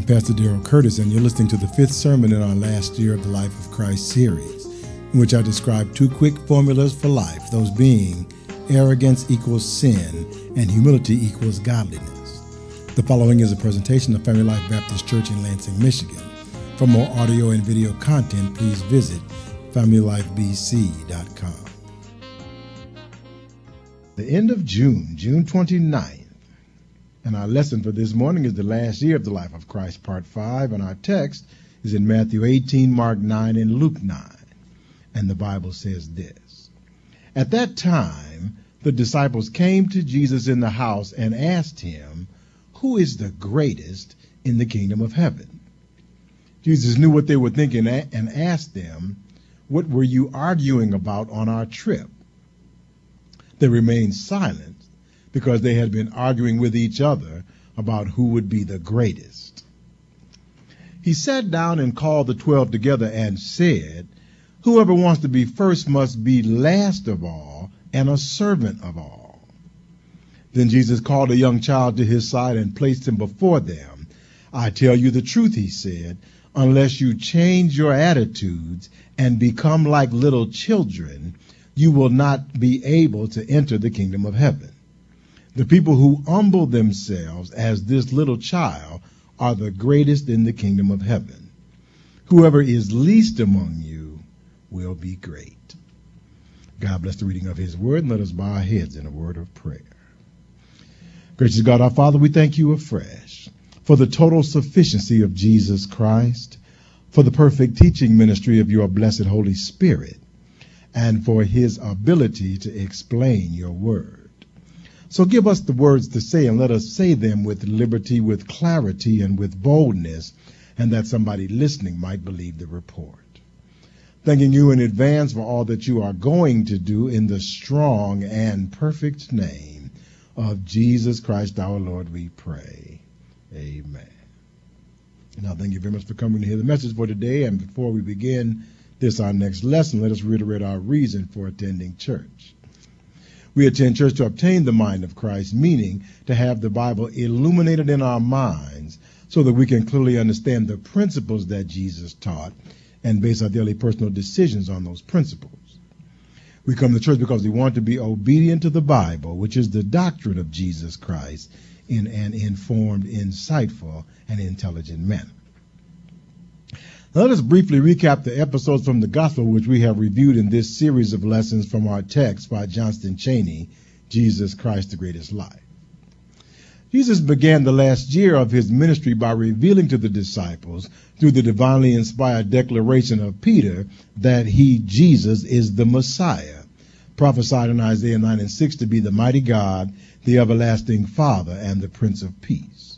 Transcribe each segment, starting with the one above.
I'm Pastor Daryl Curtis, and you're listening to the fifth sermon in our last year of the Life of Christ series, in which I describe two quick formulas for life, those being arrogance equals sin and humility equals godliness. The following is a presentation of Family Life Baptist Church in Lansing, Michigan. For more audio and video content, please visit FamilyLifeBC.com. The end of June, June 29th. And our lesson for this morning is the last year of the life of Christ, part 5. And our text is in Matthew 18, Mark 9, and Luke 9. And the Bible says this At that time, the disciples came to Jesus in the house and asked him, Who is the greatest in the kingdom of heaven? Jesus knew what they were thinking and asked them, What were you arguing about on our trip? They remained silent because they had been arguing with each other about who would be the greatest. He sat down and called the twelve together and said, Whoever wants to be first must be last of all and a servant of all. Then Jesus called a young child to his side and placed him before them. I tell you the truth, he said, unless you change your attitudes and become like little children, you will not be able to enter the kingdom of heaven. The people who humble themselves as this little child are the greatest in the kingdom of heaven. Whoever is least among you will be great. God bless the reading of his word, and let us bow our heads in a word of prayer. Gracious God, our Father, we thank you afresh for the total sufficiency of Jesus Christ, for the perfect teaching ministry of your blessed Holy Spirit, and for his ability to explain your word. So give us the words to say and let us say them with liberty, with clarity, and with boldness, and that somebody listening might believe the report. Thanking you in advance for all that you are going to do in the strong and perfect name of Jesus Christ our Lord, we pray. Amen. Now, thank you very much for coming to hear the message for today. And before we begin this, our next lesson, let us reiterate our reason for attending church. We attend church to obtain the mind of Christ, meaning to have the Bible illuminated in our minds so that we can clearly understand the principles that Jesus taught and base our daily personal decisions on those principles. We come to church because we want to be obedient to the Bible, which is the doctrine of Jesus Christ, in an informed, insightful, and intelligent manner. Let us briefly recap the episodes from the gospel which we have reviewed in this series of lessons from our text by Johnston Cheney, Jesus Christ, the Greatest Life. Jesus began the last year of his ministry by revealing to the disciples through the divinely inspired declaration of Peter that he, Jesus, is the Messiah, prophesied in Isaiah 9 and 6 to be the mighty God, the everlasting Father, and the Prince of Peace.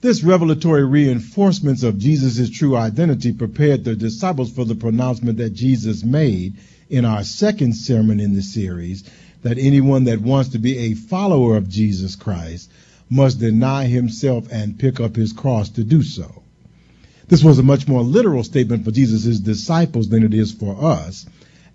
This revelatory reinforcements of Jesus' true identity prepared the disciples for the pronouncement that Jesus made in our second sermon in the series that anyone that wants to be a follower of Jesus Christ must deny himself and pick up his cross to do so. This was a much more literal statement for Jesus' disciples than it is for us,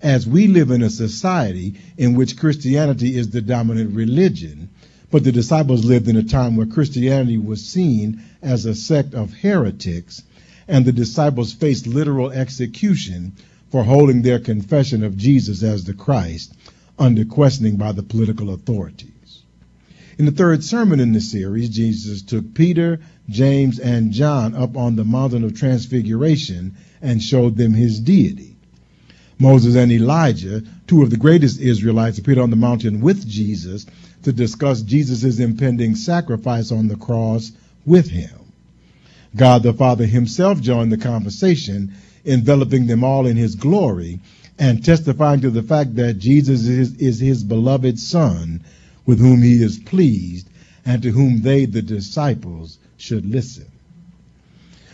as we live in a society in which Christianity is the dominant religion but the disciples lived in a time where Christianity was seen as a sect of heretics, and the disciples faced literal execution for holding their confession of Jesus as the Christ under questioning by the political authorities. In the third sermon in the series, Jesus took Peter, James, and John up on the mountain of transfiguration and showed them his deity. Moses and Elijah, two of the greatest Israelites, appeared on the mountain with Jesus to discuss Jesus' impending sacrifice on the cross with him. God the Father himself joined the conversation, enveloping them all in his glory and testifying to the fact that Jesus is, is his beloved Son with whom he is pleased and to whom they, the disciples, should listen.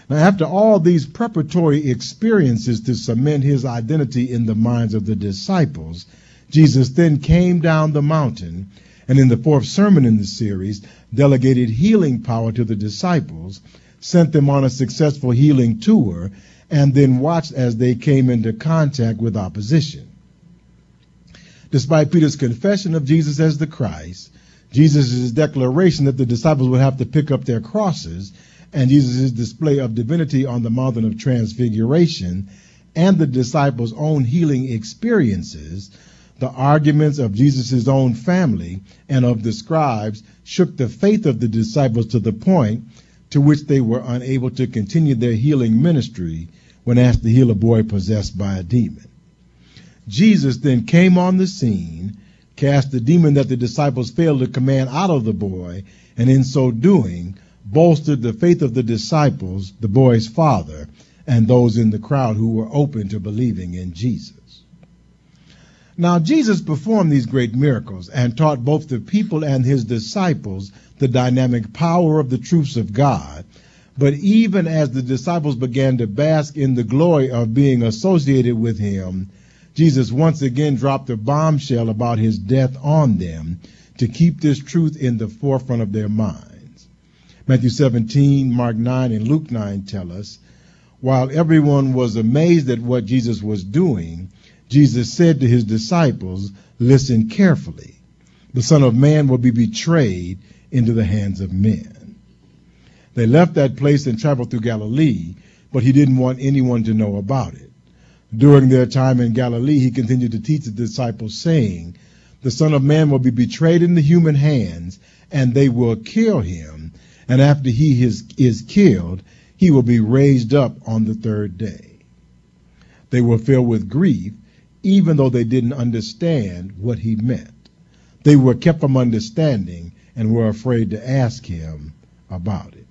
Now, after all these preparatory experiences to cement his identity in the minds of the disciples, Jesus then came down the mountain and in the fourth sermon in the series, delegated healing power to the disciples, sent them on a successful healing tour, and then watched as they came into contact with opposition. Despite Peter's confession of Jesus as the Christ, Jesus' declaration that the disciples would have to pick up their crosses, and Jesus' display of divinity on the mountain of transfiguration and the disciples' own healing experiences, the arguments of Jesus' own family and of the scribes shook the faith of the disciples to the point to which they were unable to continue their healing ministry when asked to heal a boy possessed by a demon. Jesus then came on the scene, cast the demon that the disciples failed to command out of the boy, and in so doing, bolstered the faith of the disciples, the boy's father, and those in the crowd who were open to believing in Jesus. Now, Jesus performed these great miracles and taught both the people and his disciples the dynamic power of the truths of God. But even as the disciples began to bask in the glory of being associated with him, Jesus once again dropped a bombshell about his death on them to keep this truth in the forefront of their minds. Matthew 17, Mark 9, and Luke 9 tell us, while everyone was amazed at what Jesus was doing, Jesus said to his disciples, Listen carefully. The Son of Man will be betrayed into the hands of men. They left that place and traveled through Galilee, but he didn't want anyone to know about it. During their time in Galilee, he continued to teach the disciples, saying, The Son of Man will be betrayed into human hands, and they will kill him. And after he is, is killed, he will be raised up on the third day. They were filled with grief, even though they didn't understand what he meant. They were kept from understanding and were afraid to ask him about it.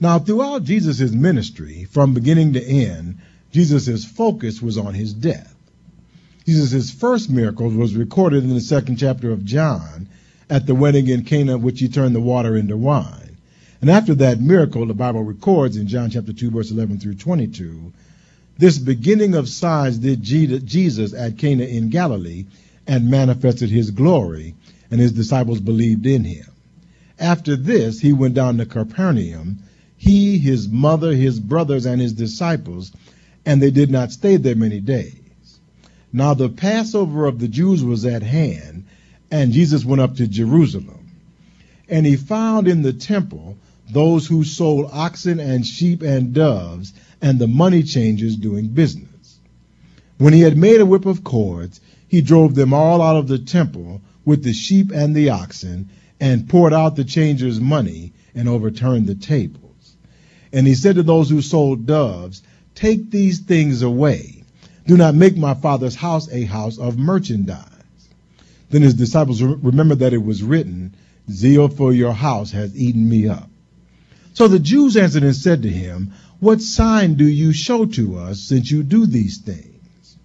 Now, throughout Jesus' ministry, from beginning to end, Jesus' focus was on his death. Jesus' first miracle was recorded in the second chapter of John at the wedding in Cana, which he turned the water into wine. And after that miracle, the Bible records in John chapter 2, verse 11 through 22, this beginning of signs did Jesus at Cana in Galilee and manifested his glory, and his disciples believed in him. After this, he went down to Capernaum, he, his mother, his brothers, and his disciples, and they did not stay there many days. Now the Passover of the Jews was at hand, and Jesus went up to Jerusalem. And he found in the temple those who sold oxen and sheep and doves, and the money changers doing business. When he had made a whip of cords, he drove them all out of the temple with the sheep and the oxen, and poured out the changers' money, and overturned the tables. And he said to those who sold doves, Take these things away. Do not make my father's house a house of merchandise. Then his disciples remembered that it was written, Zeal for your house has eaten me up. So the Jews answered and said to him, What sign do you show to us since you do these things?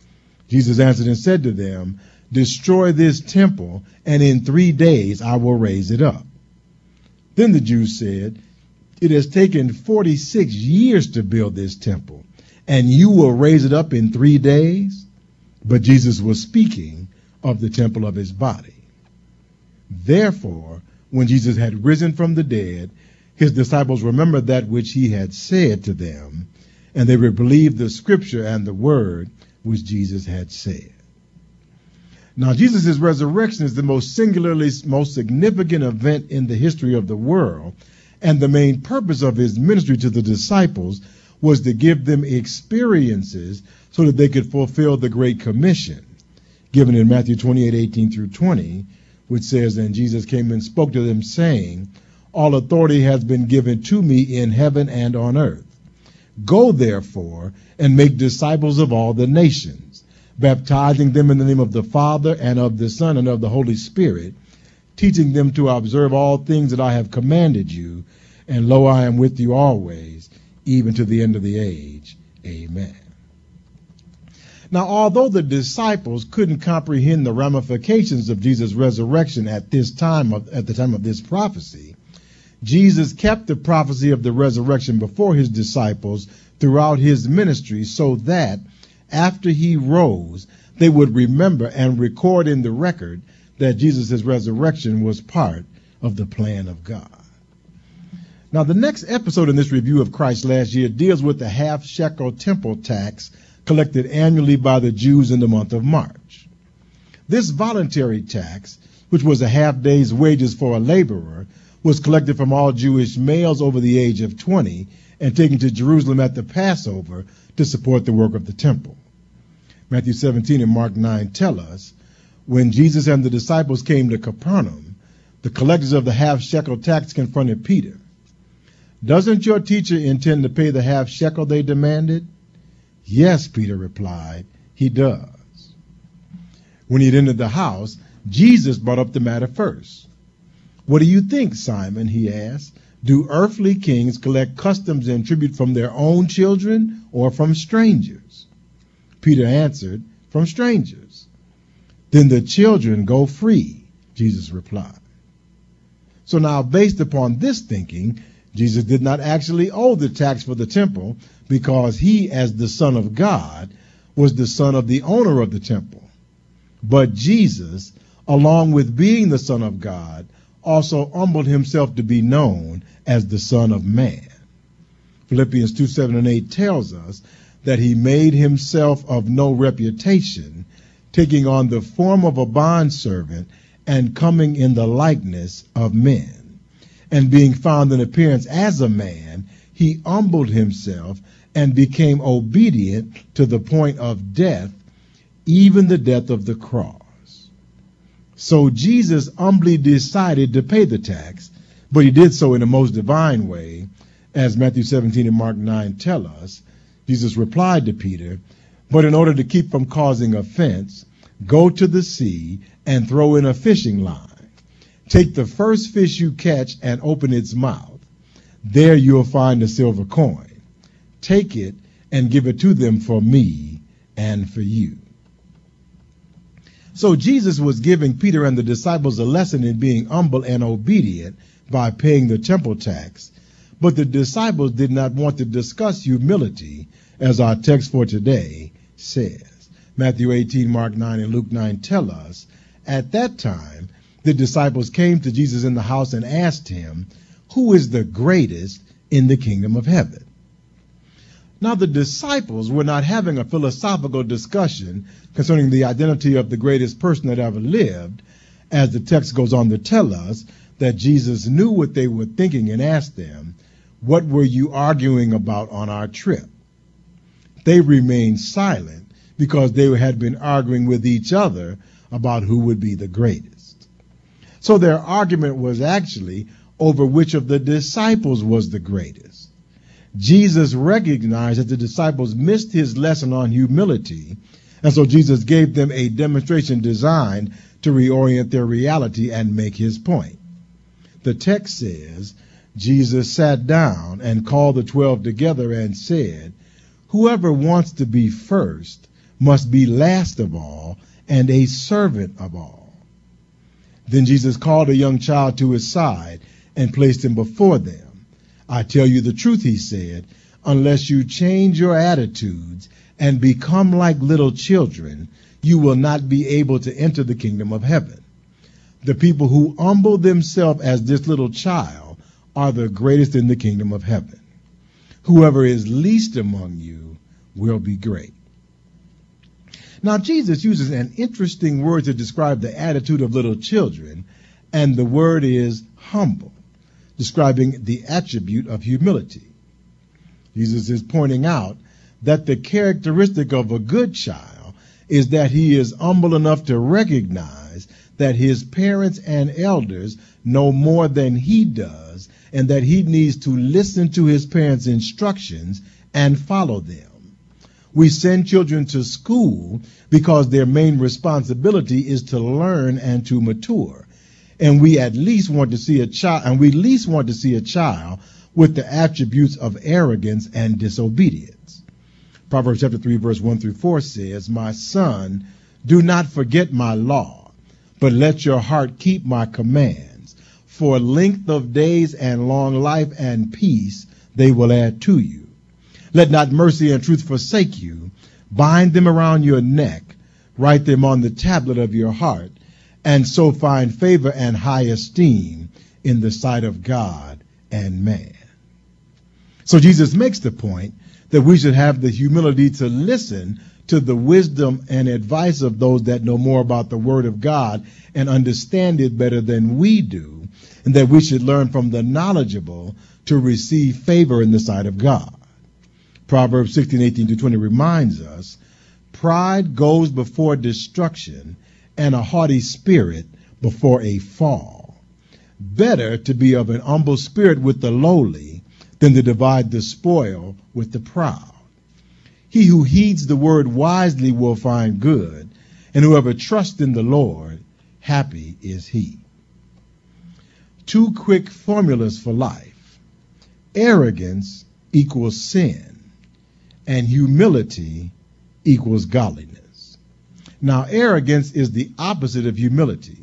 Jesus answered and said to them, Destroy this temple, and in three days I will raise it up. Then the Jews said, It has taken 46 years to build this temple and you will raise it up in three days. But Jesus was speaking of the temple of his body. Therefore, when Jesus had risen from the dead, his disciples remembered that which he had said to them, and they believed the scripture and the word which Jesus had said. Now, Jesus' resurrection is the most singularly, most significant event in the history of the world, and the main purpose of his ministry to the disciples was to give them experiences so that they could fulfill the Great Commission given in Matthew 28, 18 through 20, which says, And Jesus came and spoke to them, saying, All authority has been given to me in heaven and on earth. Go therefore and make disciples of all the nations, baptizing them in the name of the Father and of the Son and of the Holy Spirit, teaching them to observe all things that I have commanded you. And lo, I am with you always even to the end of the age. Amen. Now, although the disciples couldn't comprehend the ramifications of Jesus' resurrection at this time, of, at the time of this prophecy, Jesus kept the prophecy of the resurrection before his disciples throughout his ministry so that after he rose, they would remember and record in the record that Jesus' resurrection was part of the plan of God. Now, the next episode in this review of Christ last year deals with the half shekel temple tax collected annually by the Jews in the month of March. This voluntary tax, which was a half day's wages for a laborer, was collected from all Jewish males over the age of 20 and taken to Jerusalem at the Passover to support the work of the temple. Matthew 17 and Mark 9 tell us when Jesus and the disciples came to Capernaum, the collectors of the half shekel tax confronted Peter. Doesn't your teacher intend to pay the half shekel they demanded? Yes, Peter replied, he does. When he had entered the house, Jesus brought up the matter first. What do you think, Simon? he asked. Do earthly kings collect customs and tribute from their own children or from strangers? Peter answered, From strangers. Then the children go free, Jesus replied. So now, based upon this thinking, Jesus did not actually owe the tax for the temple because he, as the Son of God, was the son of the owner of the temple. But Jesus, along with being the Son of God, also humbled himself to be known as the Son of Man. Philippians 2 7 and 8 tells us that he made himself of no reputation, taking on the form of a bondservant and coming in the likeness of men. And being found in appearance as a man, he humbled himself and became obedient to the point of death, even the death of the cross. So Jesus humbly decided to pay the tax, but he did so in a most divine way, as Matthew 17 and Mark 9 tell us. Jesus replied to Peter, But in order to keep from causing offense, go to the sea and throw in a fishing line. Take the first fish you catch and open its mouth. There you'll find a silver coin. Take it and give it to them for me and for you. So Jesus was giving Peter and the disciples a lesson in being humble and obedient by paying the temple tax. But the disciples did not want to discuss humility as our text for today says. Matthew 18, Mark 9, and Luke 9 tell us, at that time, the disciples came to Jesus in the house and asked him, Who is the greatest in the kingdom of heaven? Now, the disciples were not having a philosophical discussion concerning the identity of the greatest person that ever lived, as the text goes on to tell us that Jesus knew what they were thinking and asked them, What were you arguing about on our trip? They remained silent because they had been arguing with each other about who would be the greatest. So their argument was actually over which of the disciples was the greatest. Jesus recognized that the disciples missed his lesson on humility, and so Jesus gave them a demonstration designed to reorient their reality and make his point. The text says, Jesus sat down and called the twelve together and said, Whoever wants to be first must be last of all and a servant of all. Then Jesus called a young child to his side and placed him before them. I tell you the truth, he said, unless you change your attitudes and become like little children, you will not be able to enter the kingdom of heaven. The people who humble themselves as this little child are the greatest in the kingdom of heaven. Whoever is least among you will be great. Now, Jesus uses an interesting word to describe the attitude of little children, and the word is humble describing the attribute of humility. Jesus is pointing out that the characteristic of a good child is that he is humble enough to recognize that his parents and elders know more than he does and that he needs to listen to his parents' instructions and follow them. We send children to school because their main responsibility is to learn and to mature and we at least want to see a child, and we at least want to see a child with the attributes of arrogance and disobedience. Proverbs chapter 3 verse 1 through 4 says, My son, do not forget my law, but let your heart keep my commands. For length of days and long life and peace they will add to you. Let not mercy and truth forsake you. Bind them around your neck. Write them on the tablet of your heart and so find favor and high esteem in the sight of God and man. So Jesus makes the point that we should have the humility to listen to the wisdom and advice of those that know more about the Word of God and understand it better than we do, and that we should learn from the knowledgeable to receive favor in the sight of God. Proverbs 16, 18 to 20 reminds us, pride goes before destruction and a haughty spirit before a fall. Better to be of an humble spirit with the lowly than to divide the spoil with the proud. He who heeds the word wisely will find good, and whoever trusts in the Lord, happy is he. Two quick formulas for life. Arrogance equals sin, and humility equals godliness. Now, arrogance is the opposite of humility.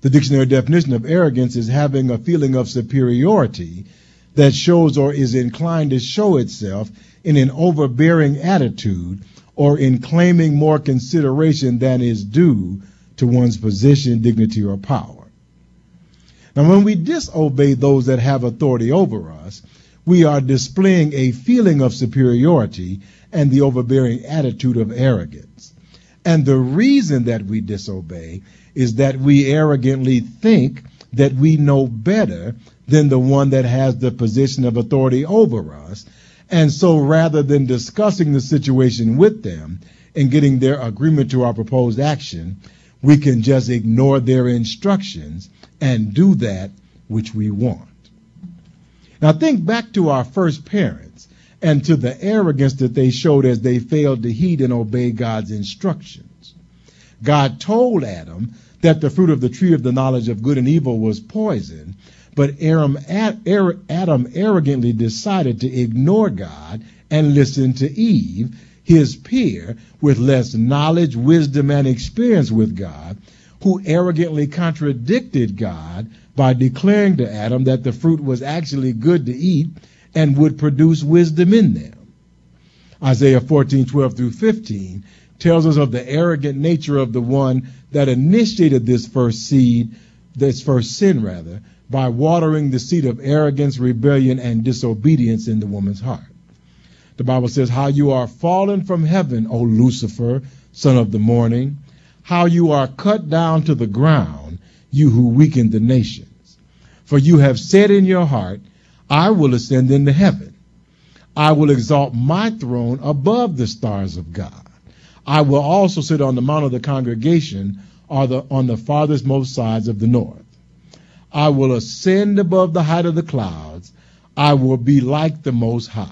The dictionary definition of arrogance is having a feeling of superiority that shows or is inclined to show itself in an overbearing attitude or in claiming more consideration than is due to one's position, dignity, or power. Now, when we disobey those that have authority over us, we are displaying a feeling of superiority and the overbearing attitude of arrogance. And the reason that we disobey is that we arrogantly think that we know better than the one that has the position of authority over us. And so rather than discussing the situation with them and getting their agreement to our proposed action, we can just ignore their instructions and do that which we want. Now think back to our first parents and to the arrogance that they showed as they failed to heed and obey God's instructions. God told Adam that the fruit of the tree of the knowledge of good and evil was poison, but Adam, er-, Adam arrogantly decided to ignore God and listen to Eve, his peer, with less knowledge, wisdom, and experience with God, who arrogantly contradicted God by declaring to Adam that the fruit was actually good to eat and would produce wisdom in them. Isaiah 14, 12 through 15 tells us of the arrogant nature of the one that initiated this first seed, this first sin rather, by watering the seed of arrogance, rebellion, and disobedience in the woman's heart. The Bible says, How you are fallen from heaven, O Lucifer, son of the morning, how you are cut down to the ground, you who weaken the nations. For you have said in your heart, I will ascend into heaven. I will exalt my throne above the stars of God. I will also sit on the mount of the congregation or the, on the farthest most sides of the north. I will ascend above the height of the clouds. I will be like the Most High.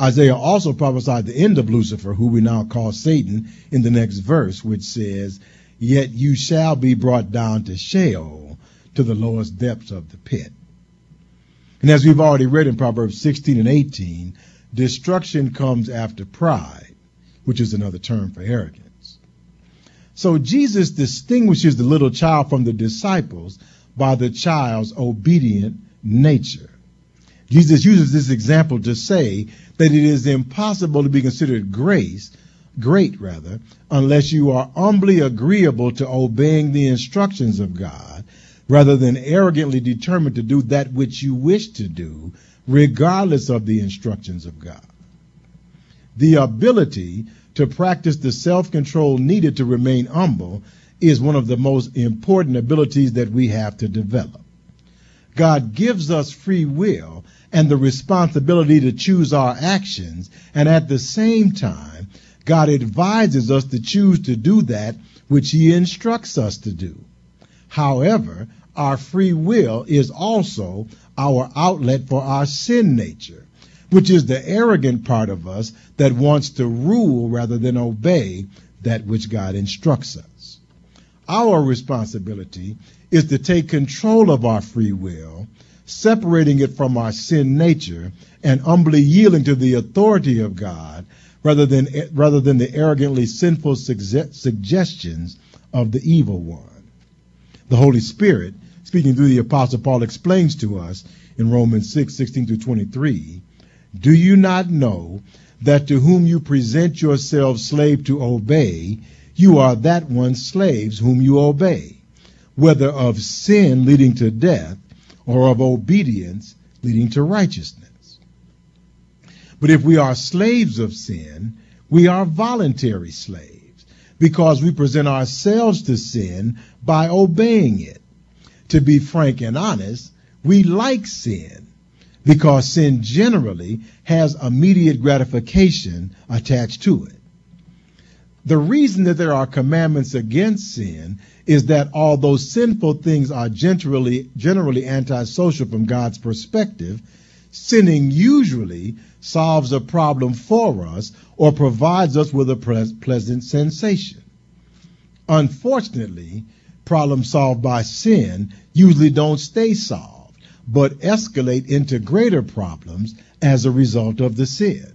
Isaiah also prophesied the end of Lucifer, who we now call Satan, in the next verse, which says, Yet you shall be brought down to Sheol, to the lowest depths of the pit. And as we've already read in Proverbs 16 and 18, destruction comes after pride, which is another term for arrogance. So Jesus distinguishes the little child from the disciples by the child's obedient nature. Jesus uses this example to say that it is impossible to be considered grace, great rather, unless you are humbly agreeable to obeying the instructions of God, rather than arrogantly determined to do that which you wish to do, regardless of the instructions of God. The ability to practice the self-control needed to remain humble is one of the most important abilities that we have to develop. God gives us free will and the responsibility to choose our actions. And at the same time, God advises us to choose to do that which He instructs us to do. However, our free will is also our outlet for our sin nature, which is the arrogant part of us that wants to rule rather than obey that which God instructs us. Our responsibility is to take control of our free will separating it from our sin nature and humbly yielding to the authority of God rather than, rather than the arrogantly sinful suggestions of the evil one. The Holy Spirit, speaking through the Apostle Paul, explains to us in Romans 6, 16 through 23, Do you not know that to whom you present yourselves slave to obey, you are that one's slaves whom you obey, whether of sin leading to death or of obedience leading to righteousness. But if we are slaves of sin, we are voluntary slaves because we present ourselves to sin by obeying it. To be frank and honest, we like sin because sin generally has immediate gratification attached to it. The reason that there are commandments against sin is that although sinful things are generally, generally antisocial from God's perspective, sinning usually solves a problem for us or provides us with a pleasant sensation. Unfortunately, problems solved by sin usually don't stay solved, but escalate into greater problems as a result of the sin.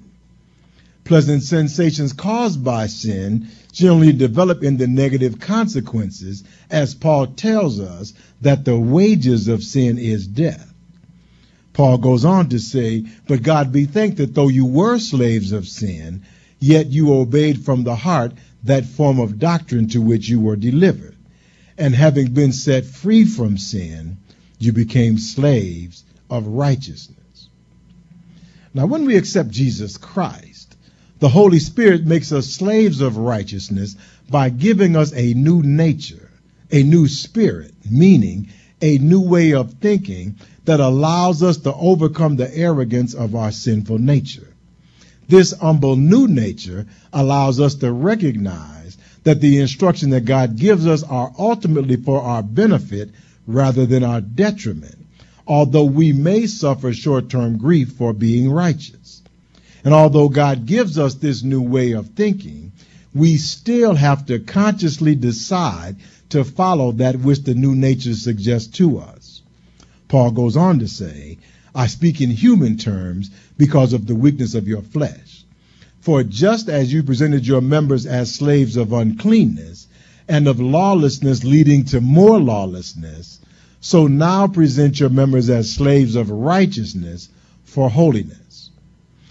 Pleasant sensations caused by sin generally develop into negative consequences, as Paul tells us that the wages of sin is death. Paul goes on to say, But God be thanked that though you were slaves of sin, yet you obeyed from the heart that form of doctrine to which you were delivered. And having been set free from sin, you became slaves of righteousness. Now, when we accept Jesus Christ, the Holy Spirit makes us slaves of righteousness by giving us a new nature, a new spirit, meaning a new way of thinking that allows us to overcome the arrogance of our sinful nature. This humble new nature allows us to recognize that the instruction that God gives us are ultimately for our benefit rather than our detriment, although we may suffer short-term grief for being righteous. And although God gives us this new way of thinking, we still have to consciously decide to follow that which the new nature suggests to us. Paul goes on to say, I speak in human terms because of the weakness of your flesh. For just as you presented your members as slaves of uncleanness and of lawlessness leading to more lawlessness, so now present your members as slaves of righteousness for holiness.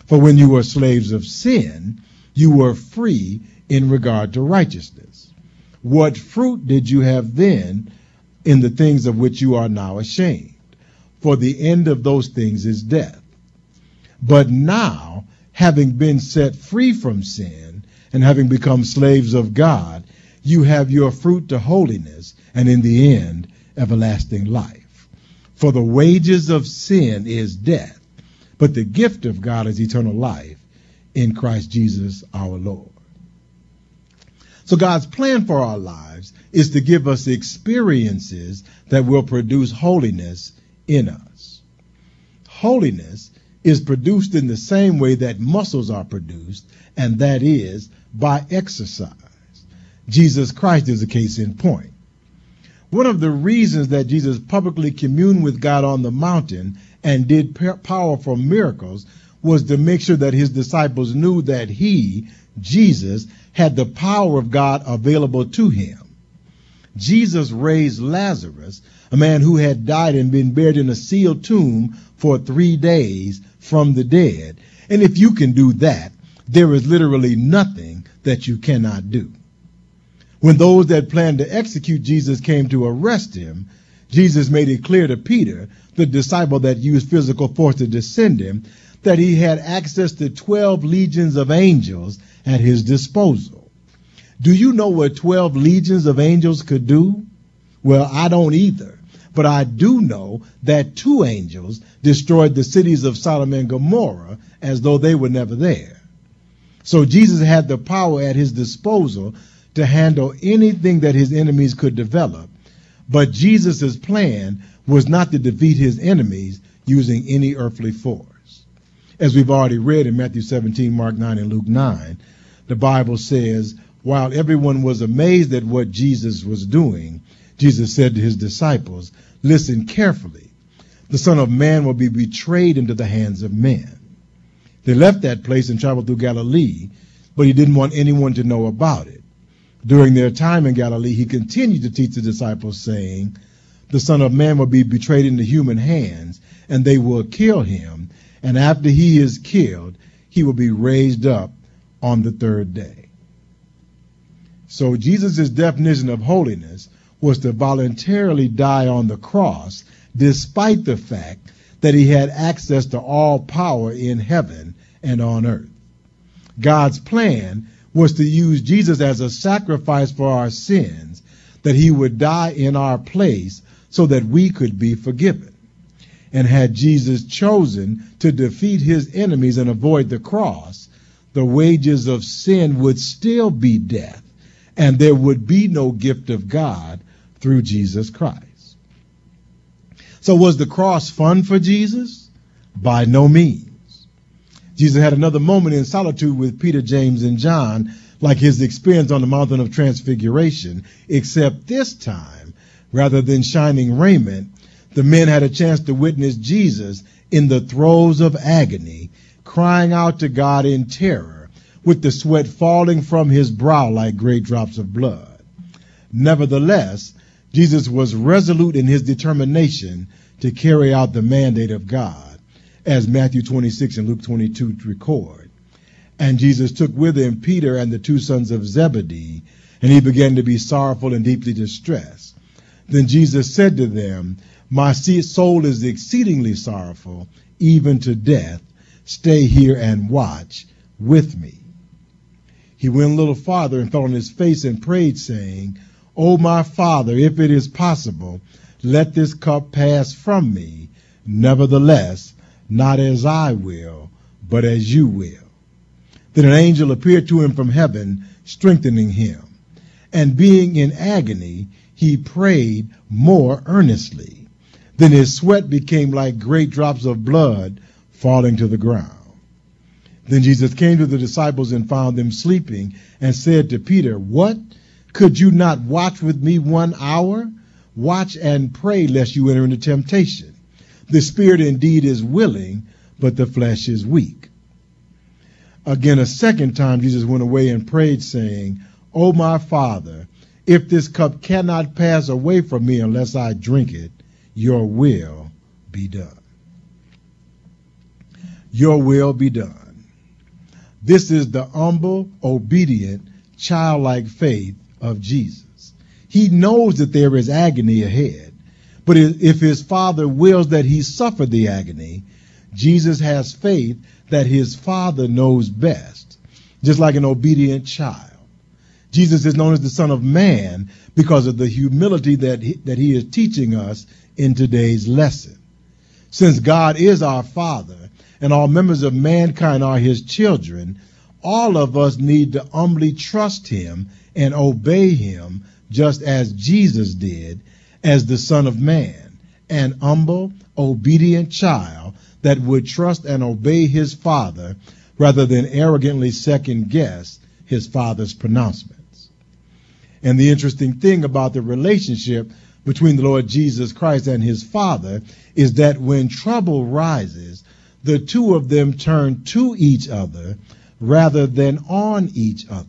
For when you were slaves of sin, you were free in regard to righteousness. What fruit did you have then in the things of which you are now ashamed? for the end of those things is death. But now, having been set free from sin and having become slaves of God, you have your fruit to holiness and in the end, everlasting life. For the wages of sin is death, but the gift of God is eternal life in Christ Jesus our Lord. So God's plan for our lives is to give us experiences that will produce holiness in us. Holiness is produced in the same way that muscles are produced, and that is by exercise. Jesus Christ is a case in point. One of the reasons that Jesus publicly communed with God on the mountain and did powerful miracles was to make sure that his disciples knew that he, Jesus, had the power of God available to him. Jesus raised Lazarus a man who had died and been buried in a sealed tomb for three days from the dead. And if you can do that, there is literally nothing that you cannot do. When those that planned to execute Jesus came to arrest him, Jesus made it clear to Peter, the disciple that used physical force to descend him, that he had access to 12 legions of angels at his disposal. Do you know what 12 legions of angels could do? Well, I don't either. But I do know that two angels destroyed the cities of Sodom and Gomorrah as though they were never there. So Jesus had the power at his disposal to handle anything that his enemies could develop. But Jesus' plan was not to defeat his enemies using any earthly force. As we've already read in Matthew 17, Mark 9, and Luke 9, the Bible says, while everyone was amazed at what Jesus was doing, Jesus said to his disciples, Listen carefully. The Son of Man will be betrayed into the hands of men. They left that place and traveled through Galilee, but he didn't want anyone to know about it. During their time in Galilee, he continued to teach the disciples, saying, The Son of Man will be betrayed into human hands, and they will kill him, and after he is killed, he will be raised up on the third day. So Jesus' definition of holiness was to voluntarily die on the cross despite the fact that he had access to all power in heaven and on earth. God's plan was to use Jesus as a sacrifice for our sins, that he would die in our place so that we could be forgiven. And had Jesus chosen to defeat his enemies and avoid the cross, the wages of sin would still be death, and there would be no gift of God through Jesus Christ. So was the cross fun for Jesus? By no means. Jesus had another moment in solitude with Peter, James, and John, like his experience on the mountain of transfiguration, except this time, rather than shining raiment, the men had a chance to witness Jesus in the throes of agony, crying out to God in terror, with the sweat falling from his brow like great drops of blood. Nevertheless, Jesus was resolute in his determination to carry out the mandate of God, as Matthew 26 and Luke 22 record. And Jesus took with him Peter and the two sons of Zebedee, and he began to be sorrowful and deeply distressed. Then Jesus said to them, My soul is exceedingly sorrowful, even to death. Stay here and watch with me. He went a little farther and fell on his face and prayed, saying, O my Father, if it is possible, let this cup pass from me. Nevertheless, not as I will, but as you will. Then an angel appeared to him from heaven, strengthening him. And being in agony, he prayed more earnestly. Then his sweat became like great drops of blood falling to the ground. Then Jesus came to the disciples and found them sleeping and said to Peter, What? Could you not watch with me one hour? Watch and pray lest you enter into temptation. The spirit indeed is willing, but the flesh is weak. Again, a second time, Jesus went away and prayed, saying, O my Father, if this cup cannot pass away from me unless I drink it, your will be done. Your will be done. This is the humble, obedient, childlike faith of Jesus. He knows that there is agony ahead, but if his father wills that he suffer the agony, Jesus has faith that his father knows best, just like an obedient child. Jesus is known as the Son of Man because of the humility that he, that he is teaching us in today's lesson. Since God is our Father and all members of mankind are his children, all of us need to humbly trust him and obey him just as Jesus did as the Son of Man, an humble, obedient child that would trust and obey his Father rather than arrogantly second guess his Father's pronouncements. And the interesting thing about the relationship between the Lord Jesus Christ and his Father is that when trouble rises, the two of them turn to each other rather than on each other.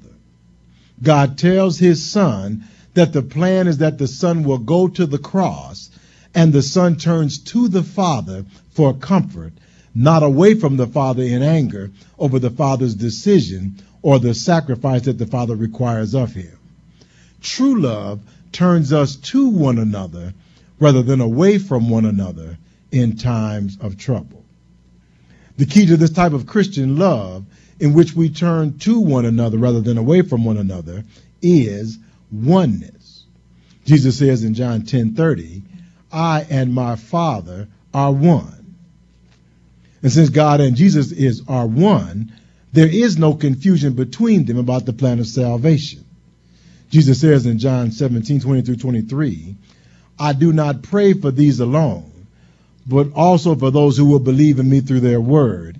God tells his son that the plan is that the son will go to the cross and the son turns to the father for comfort, not away from the father in anger over the father's decision or the sacrifice that the father requires of him. True love turns us to one another rather than away from one another in times of trouble. The key to this type of Christian love in which we turn to one another rather than away from one another is oneness. Jesus says in John 10:30, "I and my Father are one." And since God and Jesus is are one, there is no confusion between them about the plan of salvation. Jesus says in John 17, 20 through 23, I do not pray for these alone, but also for those who will believe in me through their word,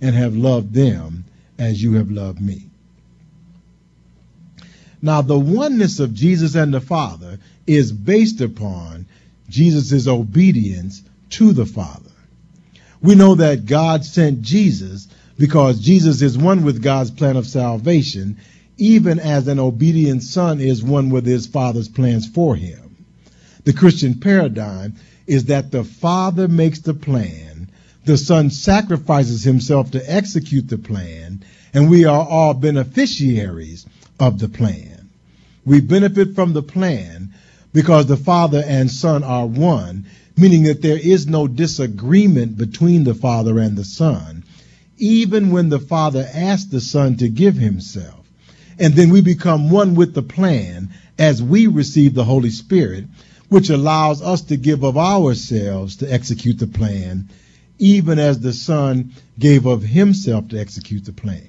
and have loved them as you have loved me. Now, the oneness of Jesus and the Father is based upon Jesus' obedience to the Father. We know that God sent Jesus because Jesus is one with God's plan of salvation, even as an obedient son is one with his Father's plans for him. The Christian paradigm is that the Father makes the plan, the Son sacrifices himself to execute the plan, and we are all beneficiaries of the plan. We benefit from the plan because the Father and Son are one, meaning that there is no disagreement between the Father and the Son, even when the Father asks the Son to give himself. And then we become one with the plan as we receive the Holy Spirit, which allows us to give of ourselves to execute the plan, even as the Son gave of himself to execute the plan.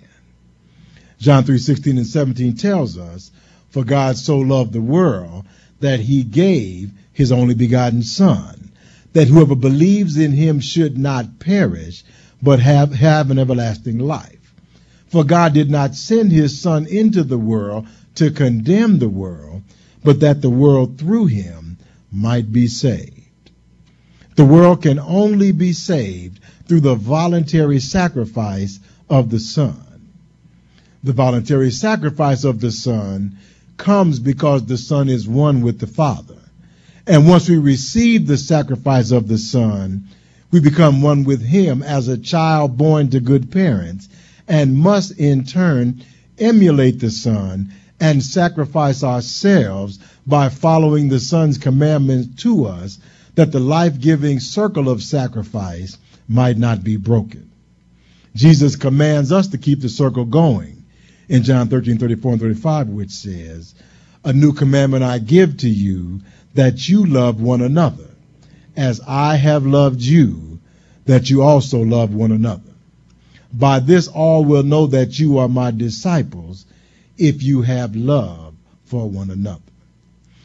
John 3:16 and 17 tells us, "For God so loved the world that he gave his only begotten son, that whoever believes in him should not perish, but have, have an everlasting life. For God did not send his son into the world to condemn the world, but that the world through him might be saved. The world can only be saved through the voluntary sacrifice of the Son. The voluntary sacrifice of the Son comes because the Son is one with the Father. And once we receive the sacrifice of the Son, we become one with Him as a child born to good parents and must in turn emulate the Son and sacrifice ourselves by following the Son's commandments to us that the life giving circle of sacrifice might not be broken. Jesus commands us to keep the circle going in John 13, 34 and 35, which says, A new commandment I give to you, that you love one another, as I have loved you, that you also love one another. By this all will know that you are my disciples, if you have love for one another.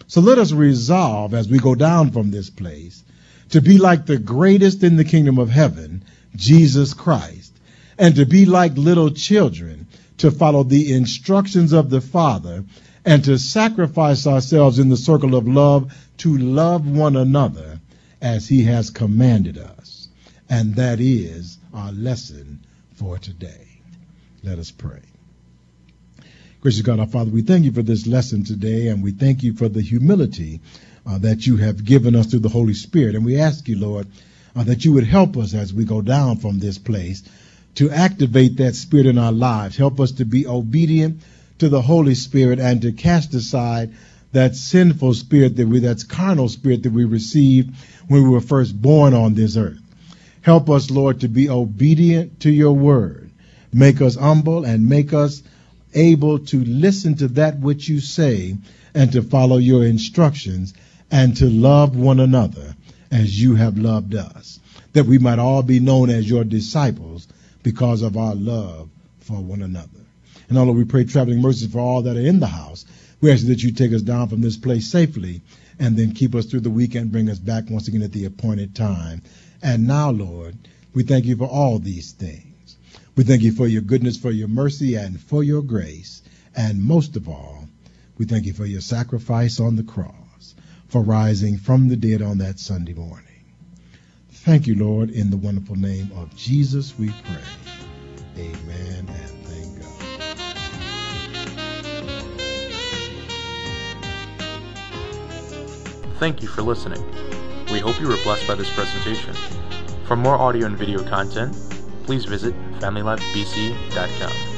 So let us resolve as we go down from this place to be like the greatest in the kingdom of heaven, Jesus Christ, and to be like little children, to follow the instructions of the Father, and to sacrifice ourselves in the circle of love to love one another as He has commanded us. And that is our lesson for today. Let us pray. Gracious God, our Father, we thank you for this lesson today, and we thank you for the humility uh, that you have given us through the Holy Spirit. And we ask you, Lord, uh, that you would help us as we go down from this place to activate that spirit in our lives. Help us to be obedient to the Holy Spirit and to cast aside that sinful spirit that we, that's carnal spirit that we received when we were first born on this earth. Help us, Lord, to be obedient to your word. Make us humble and make us able to listen to that which you say and to follow your instructions and to love one another as you have loved us, that we might all be known as your disciples because of our love for one another. And although we pray traveling mercies for all that are in the house, we ask that you take us down from this place safely and then keep us through the week and bring us back once again at the appointed time. And now, Lord, we thank you for all these things. We thank you for your goodness, for your mercy, and for your grace. And most of all, we thank you for your sacrifice on the cross, for rising from the dead on that Sunday morning. Thank you, Lord, in the wonderful name of Jesus we pray. Amen and thank God. Thank you for listening. We hope you were blessed by this presentation. For more audio and video content, please visit FamilyLifeBC.com.